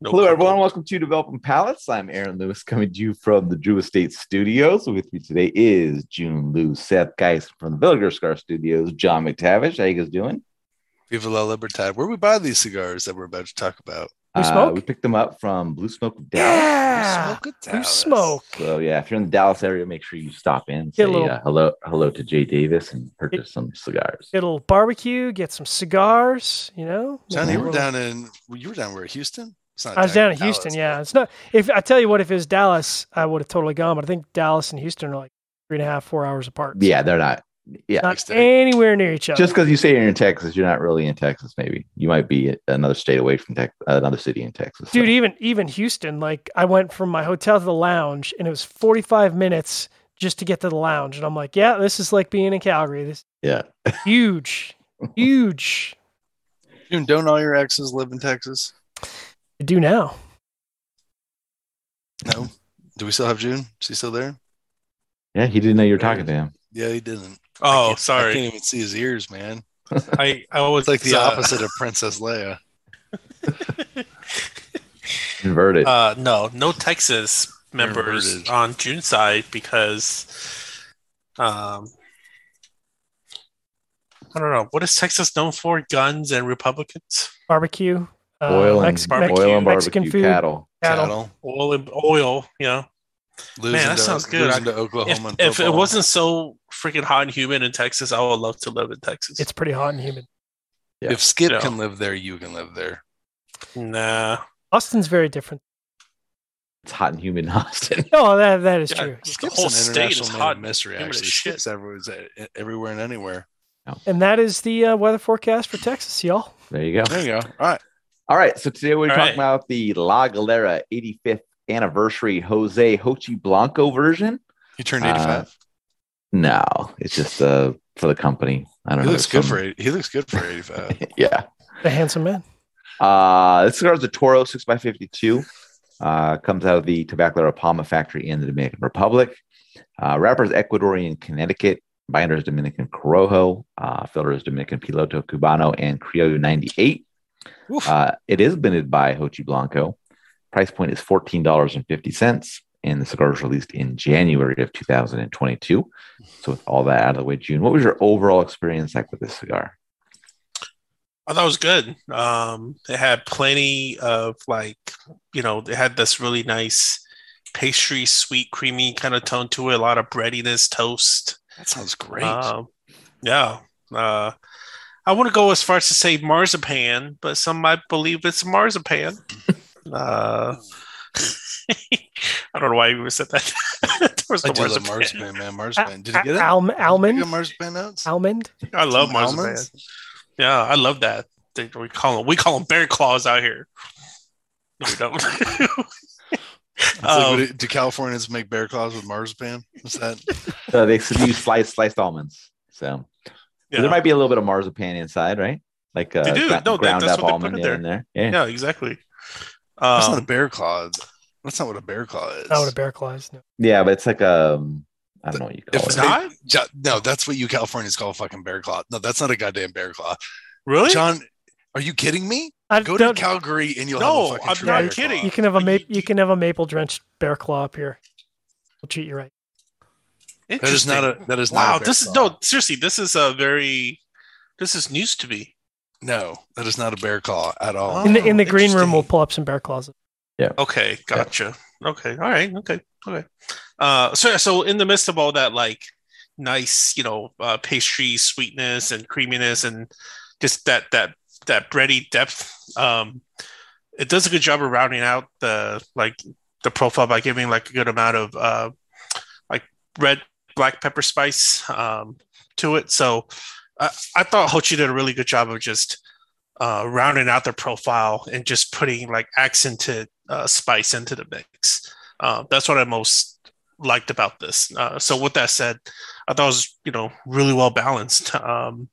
No Hello, cocoa. everyone. Welcome to Developing Palates. I'm Aaron Lewis coming to you from the Drew Estate Studios. With me today is June Lou, Seth Geis from the Villager Scar Studios, John McTavish. How you guys doing? Viva la Libertad. Where we buy these cigars that we're about to talk about? Blue Uh, Smoke? we picked them up from Blue Smoke of Dallas. Yeah. Smoke it Blue smoke. So yeah, if you're in the Dallas area, make sure you stop in. Say little- uh, hello, hello to Jay Davis, and purchase some cigars. Get a little barbecue, get some cigars, you know. John, Maybe you a were little- down in you were down where Houston? It's not I was down in Dallas, Houston. Yeah, it's not. If I tell you what, if it was Dallas, I would have totally gone. But I think Dallas and Houston are like three and a half, four hours apart. Yeah, they're not. Yeah, not Next anywhere near each other. just because you say you're in Texas, you're not really in Texas. Maybe you might be another state away from Texas, uh, another city in Texas. dude, So, even even Houston, like I went from my hotel to the lounge, and it was forty five minutes just to get to the lounge, and I'm like, yeah, this is like being in Calgary. This yeah, huge, huge. June, don't all your exes live in Texas? I do now. No. Do we still have June? Is he still there? yeah. He didn't know you were talking to him. Yeah, he didn't. Oh, can't- I sorry. can't even see his ears, man. I I was like the uh, opposite of Princess Leia. Inverted. Uh, no, no Texas members Inverted. on June's side because, um, I don't know what is Texas known for? Guns and Republicans, Barbecue, oil and Mex- barbecue, oil and Mexican food, cattle. cattle. Cattle. oil and oil. You know, Losing that to, sounds good. Losing I- to Oklahoma. if, if it wasn't so freaking hot and humid in Texas, I would love to live in Texas. It's pretty hot and humid. Yeah. if Skip Yeah. can live there, you can live there. nah. Austin's very different. It's hot and humid in Austin. Oh, that that is Yeah, true. The whole an state is hot and mystery. Actually, shit. Skip's everywhere, everywhere and anywhere. And that is the uh, weather forecast for Texas, y'all. There you go. There you go. All right. All right. So today we're All talking right. about the La Galera 85th anniversary Jose Jochy Blanco version. He turned Uh, 85. No, it's just uh, for the company. I don't he know. looks good some- for eight- he looks good for 85. Yeah. A handsome man. Uh, this cigar is a Toro 6x52. Uh, comes out of the Tabacalera Palma factory in the Dominican Republic. Uh, wrapper is Ecuadorian Connecticut. Binder is Dominican Corojo. Uh, filler is Dominican Piloto Cubano and Criollo 98. Oof. Uh, it is blended by Jochy Blanco. Price point is $14.50. And the cigar was released in January of 2022. So, with all that out of the way, June, what was your overall experience like with this cigar? I thought it was good. Um, it had plenty of like, you know, it had this really nice pastry, sweet, creamy kind of tone to it. A lot of breadiness, toast. That sounds great. Um, yeah. Uh, I want to go as far as to say marzipan, but some might believe it's marzipan. uh, I don't know why you even said that. Towards I the do love marzipan. marzipan, man. Marzipan. Did you get it? Alm- Did you almond? get marzipan notes? Almond? I love Some marzipan. almonds? Yeah, I love that. They, we call them we call them bear claws out here. No, we don't. It's like, Um, what it- do Californians make bear claws with marzipan? Is that Uh, they use sliced, sliced almonds. So, yeah. there might be a little bit of marzipan inside, right? Like uh, They do. gra- No, ground that's up what they almond put yeah, in in there. Yeah. yeah, exactly. that's not a Um, bear claw? That's not what a bear claw is. Not what a bear claw is. No. Yeah, but it's like um, I don't know what you call If it. they- not Jo- no, that's what you Californians call a fucking bear claw. No, that's not a goddamn bear claw. really. John, are you kidding me? I Go to Calgary and you'll No, have a fucking I'm true not bear kidding. claw. you can have a ma- you can have a maple drenched bear claw up here. We'll treat you right. That is not a that is wow. not a bear This is claw. no seriously. This is a very. This is news to me. no, that is not a bear claw at all. Oh, In the in the green room, we'll pull up some bear claws. Yeah. Okay, gotcha. Okay, all right, okay, okay. Uh, so so in the midst of all that, like nice, you know, uh, pastry sweetness and creaminess, and just that that that bready depth, um, it does a good job of rounding out the like the profile by giving like a good amount of uh, like red black pepper spice um, to it. So I, I thought Jochy did a really good job of just uh, rounding out their profile and just putting like accented uh, spice into the mix. Uh, that's what I most liked about this. Uh, so with that said, I thought it was you know really well balanced um,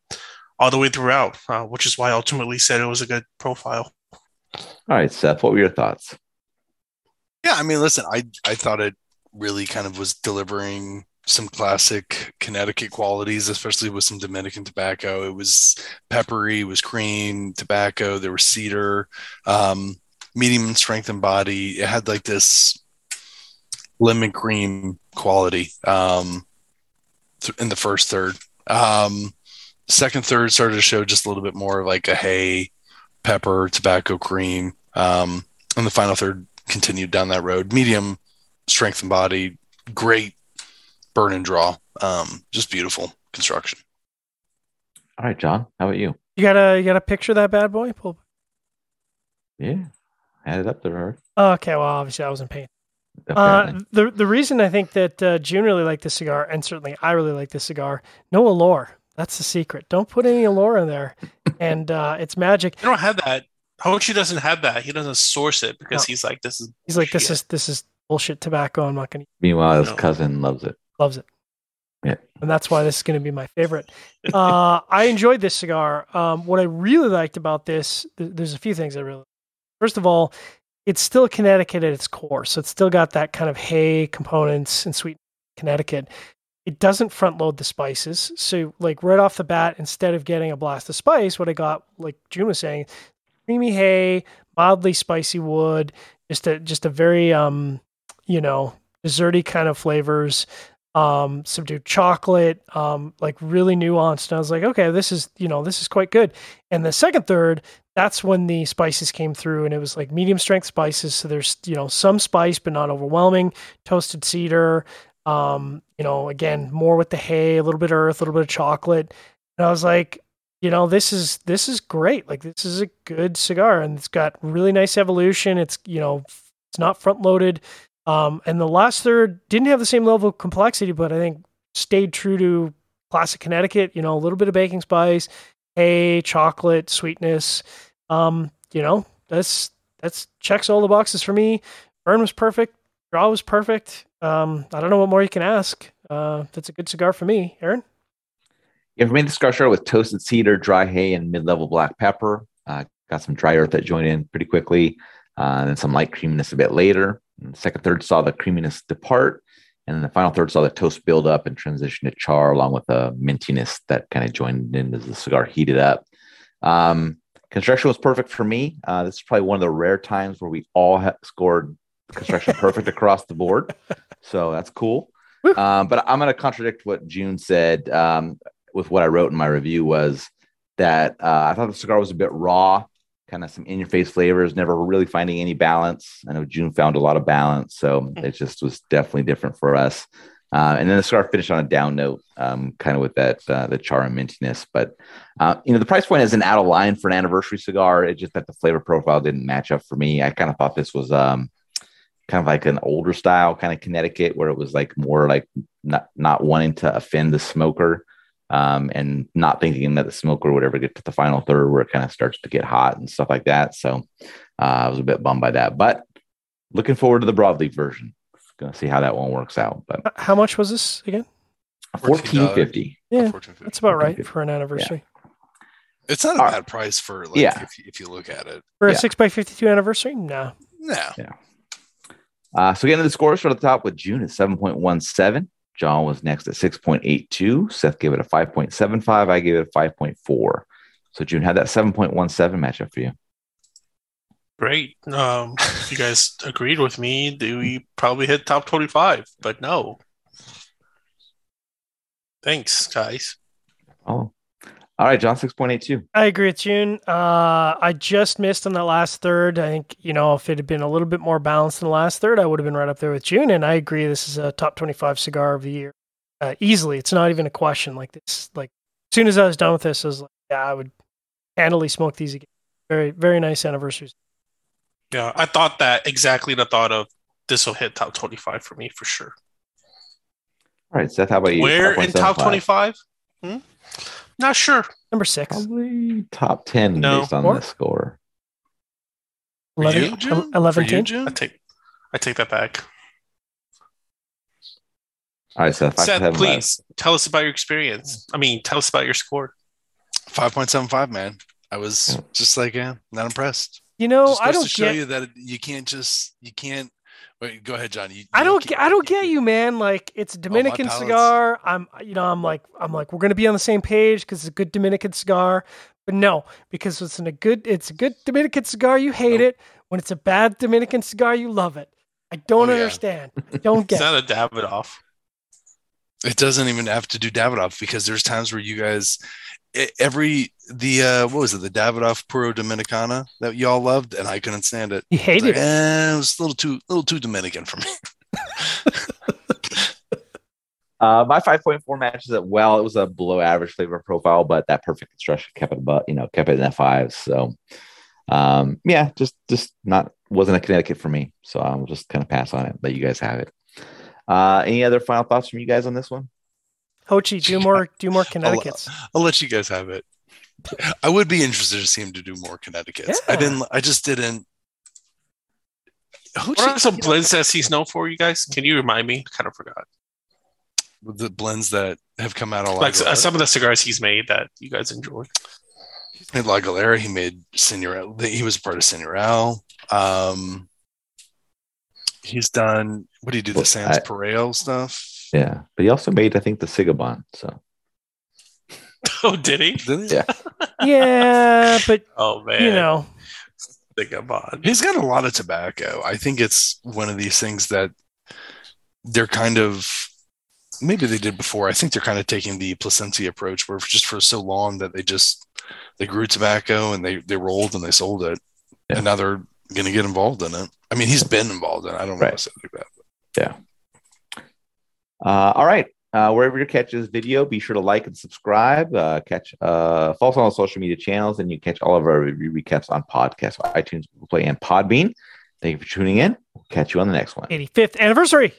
all the way throughout, uh, which is why I ultimately said it was a good profile. All right, Seth, what were your thoughts? Yeah, I mean, listen, I I thought it really kind of was delivering some classic Connecticut qualities, especially with some Dominican tobacco. It was peppery, it was cream, tobacco, there was cedar. Um, medium strength and body. It had like this lemon cream quality um, th- in the first third. Um, second third started to show just a little bit more of like a hay, pepper, tobacco cream. Um, and the final third continued down that road. Medium strength and body, great burn and draw. Um, just beautiful construction. All right, John, how about you? You gotta you gotta picture that bad boy. Pull. Yeah, had it up there. Oh, okay, well, obviously I was in pain. Uh, the the reason I think that uh, June really liked this cigar, and certainly I really like this cigar, no allure. That's the secret. Don't put any allure in there, and uh, it's magic. You don't have that. Jochy doesn't have that. He doesn't source it because No. he's like, this is He's like, this bullshit. is this is bullshit tobacco. I'm not gonna Meanwhile, his cousin loves it. Loves it. Yeah. And that's why this is going to be my favorite. Uh, I enjoyed this cigar. Um, what I really liked about this, th- there's a few things I really. First of all, it's still Connecticut at its core, so it's still got that kind of hay components and sweet Connecticut. It doesn't front load the spices, so like right off the bat, instead of getting a blast of spice, what I got, like June was saying, creamy hay, mildly spicy wood, just a just a very um, you know, desserty kind of flavors um subdued chocolate um like really nuanced. And i was like okay this is you know this is quite good. And the second third that's when the spices came through and it was like medium strength spices. So there's you know some spice but not overwhelming. Toasted cedar um you know again more with the hay a little bit of earth a little bit of chocolate. And i was like you know this is this is great. Like this is a good cigar and it's got really nice evolution. It's you know it's not front loaded um, and the last third didn't have the same level of complexity, but I think stayed true to classic Connecticut. You know, a little bit of baking spice, hay, chocolate, sweetness. Um, you know, that's that's checks all the boxes for me. Burn was perfect. Draw was perfect. Um, I don't know what more you can ask. Uh, that's a good cigar for me, Aaron. Yeah, for me, the cigar started with toasted cedar, dry hay, and mid-level black pepper. Uh, got some dry earth that joined in pretty quickly, uh, and then some light creaminess a bit later. And the second third saw the creaminess depart, and then the final third saw the toast build up and transition to char, along with the mintiness that kind of joined in as the cigar heated up. Um, construction was perfect for me. Uh, this is probably one of the rare times where we all ha- scored construction perfect across the board, so that's cool. Um, but I'm going to contradict what June said um, with what I wrote in my review was that uh, I thought the cigar was a bit raw, kind of some in your face flavors, never really finding any balance. I know June found a lot of balance, so it just was definitely different for us. Uh, and then the cigar finished on a down note, um, kind of with that uh, the char and mintiness. But uh, you know, the price point isn't out of line for an anniversary cigar. It just that the flavor profile didn't match up for me. I kind of thought this was um, kind of like an older style kind of Connecticut, where it was like more like not not wanting to offend the smoker um, and not thinking that the smoker would ever get to the final third where it kind of starts to get hot and stuff like that. So uh, I was a bit bummed by that, but looking forward to the broadleaf version. Going to see how that one works out. But How much was this again? fourteen fifty. Yeah, Unfortunately. that's about right for an anniversary. It's not a bad price for like Yeah. if, you- if you look at it. For a Yeah. six x fifty-two anniversary, no. No. Uh, so getting to the scores for the top with June is seven point one seven. John was next at six point eight two. Seth gave it a five point seven five. I gave it a five point four. So June had that seven point one seven matchup for you. great. Um, if you guys agreed with me, do we probably hit top 25? But no. Thanks, guys. Oh, all right, John six point eight two. I agree with June. Uh, I just missed on that last third. I think, you know, if it had been a little bit more balanced in the last third, I would have been right up there with June. And I agree, this is a top 25 cigar of the year. Uh, easily. It's not even a question. Like this, like, as soon as I was done with this, I was like, yeah, I would handily smoke these again. Very, very nice anniversaries. Yeah, I thought that exactly the thought of this will hit top 25 for me for sure. All right, Seth, how about you? Where in top 25? Hmm? Not sure. Number six. Probably top 10 No. based on Four? this score. 11, you, June? 11 you, 10? June? I take I take that back. All right, Seth. Seth, seven please tell us about your experience. I mean, tell us about your score. 5.75, man. I was just like, yeah, not impressed. You know, just I goes don't to show get. you that you can't just, you can't. Wait, go ahead, John. You, I don't can't- get, I don't get you, man. Like it's oh, a Dominican palate's- cigar. I'm you know, I'm like I'm like we're gonna be on the same page because it's a good Dominican cigar. But no, because it's in a good it's a good Dominican cigar, you hate Nope. it. When it's a bad Dominican cigar, you love it. I don't Oh, yeah. understand. I don't It's get. it. not a Davidoff. It doesn't even have to do Davidoff because there's times where you guys every the uh what was it the Davidoff Puro Dominicana that y'all loved and I couldn't stand it. You It's hated like, it. eh, it was a little too little too Dominican for me. Uh, my 5.4 matches it well. It was a below average flavor profile, but that perfect construction kept it above, you know, kept it in that five. So, um, yeah, just just not wasn't a Connecticut for me. So I'll just kind of pass on it. Let you guys have it. Uh, any other final thoughts from you guys on this one? Jochy, do more, do more Connecticut's. I'll let you guys have it. I would be interested to see him to do more Connecticut's. I didn't I just didn't What are some blends that he's known for, you guys? Can you remind me? I kind of forgot. the blends that have come out all Like uh, some of the cigars he's made that you guys enjoy. He made La Galera. He made Senor. He was part of Senor Um, he's done. What do you do? The Well, Sans I- Pareo stuff. Yeah, but he also made, I think, the Sigabon. So Oh, did he? Didn't he? Yeah. Yeah, but Oh man, you know, think about He's got a lot of tobacco. I think it's one of these things that they're kind of maybe they did before. I think they're kind of taking the Plasencia approach where just for so long that they just they grew tobacco and they they rolled and they sold it. Yeah. And now they're gonna get involved in it. I mean, he's been involved in it. I don't Right. want to say like that. Uh, all right. Uh, wherever you catch this video, be sure to like and subscribe. Uh, catch uh, follow us on social media channels, and you can catch all of our recaps on podcasts, iTunes, Google Play, and Podbean. Thank you for tuning in. We'll catch you on the next one. 85th anniversary.